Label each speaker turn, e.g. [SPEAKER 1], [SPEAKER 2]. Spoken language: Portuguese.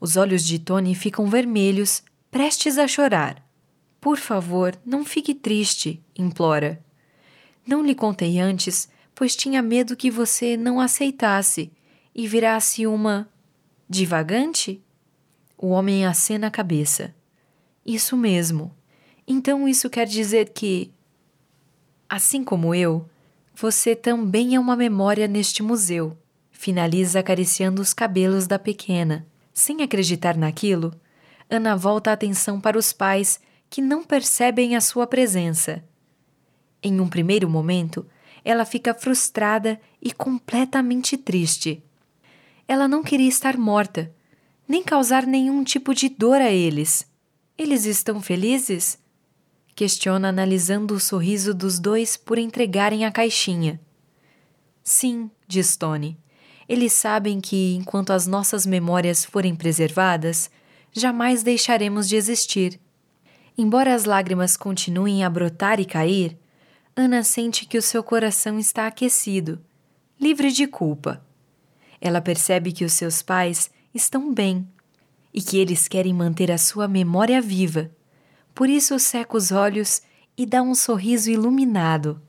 [SPEAKER 1] Os olhos de Tony ficam vermelhos, prestes a chorar. Por favor, não fique triste, implora. Não lhe contei antes, pois tinha medo que você não aceitasse e virasse uma. divagante? O homem acena a cabeça. Isso mesmo. Então isso quer dizer que. Assim como eu, você também é uma memória neste museu. Finaliza acariciando os cabelos da pequena. Sem acreditar naquilo, Ana volta a atenção para os pais que não percebem a sua presença. Em um primeiro momento, ela fica frustrada e completamente triste. Ela não queria estar morta, nem causar nenhum tipo de dor a eles. Eles estão felizes? Questiona analisando o sorriso dos dois por entregarem a caixinha. Sim, diz Tony. Eles sabem que, enquanto as nossas memórias forem preservadas, jamais deixaremos de existir. Embora as lágrimas continuem a brotar e cair, Ana sente que o seu coração está aquecido, livre de culpa. Ela percebe que os seus pais estão bem e que eles querem manter a sua memória viva. Por isso seca os olhos e dá um sorriso iluminado.